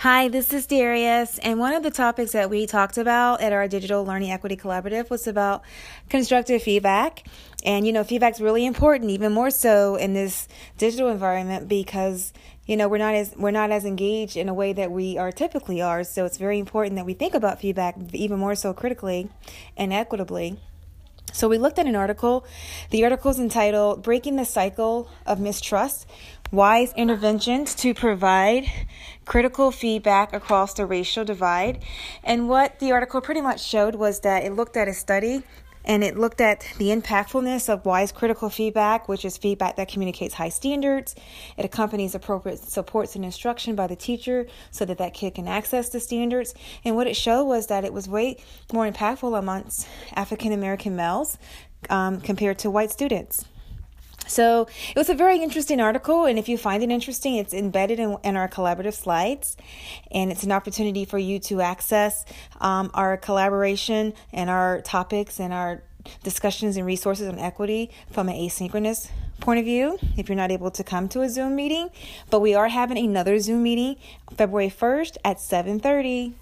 Hi, this is Darius, and one of the topics that we talked about at our Digital Learning Equity Collaborative was about constructive feedback. And you know, feedback's really important, even more so in this digital environment because you know we're not as we're not as engaged in a way that we are typically are. So it's very important that we think about feedback even more so critically and equitably. So we looked at an article. The article is entitled Breaking the Cycle of Mistrust Wise Interventions to Provide Critical Feedback Across the Racial Divide. And what the article pretty much showed was that it looked at a study and it looked at the impactfulness of wise critical feedback, which is feedback that communicates high standards. It accompanies appropriate supports and instruction by the teacher so that that kid can access the standards. And what it showed was that it was way more impactful amongst African American males um, compared to white students. So it was a very interesting article, and if you find it interesting, it's embedded in, in our collaborative slides, and it's an opportunity for you to access um, our collaboration and our topics and our discussions and resources on equity from an asynchronous point of view if you're not able to come to a zoom meeting. But we are having another zoom meeting february 1st at 7.30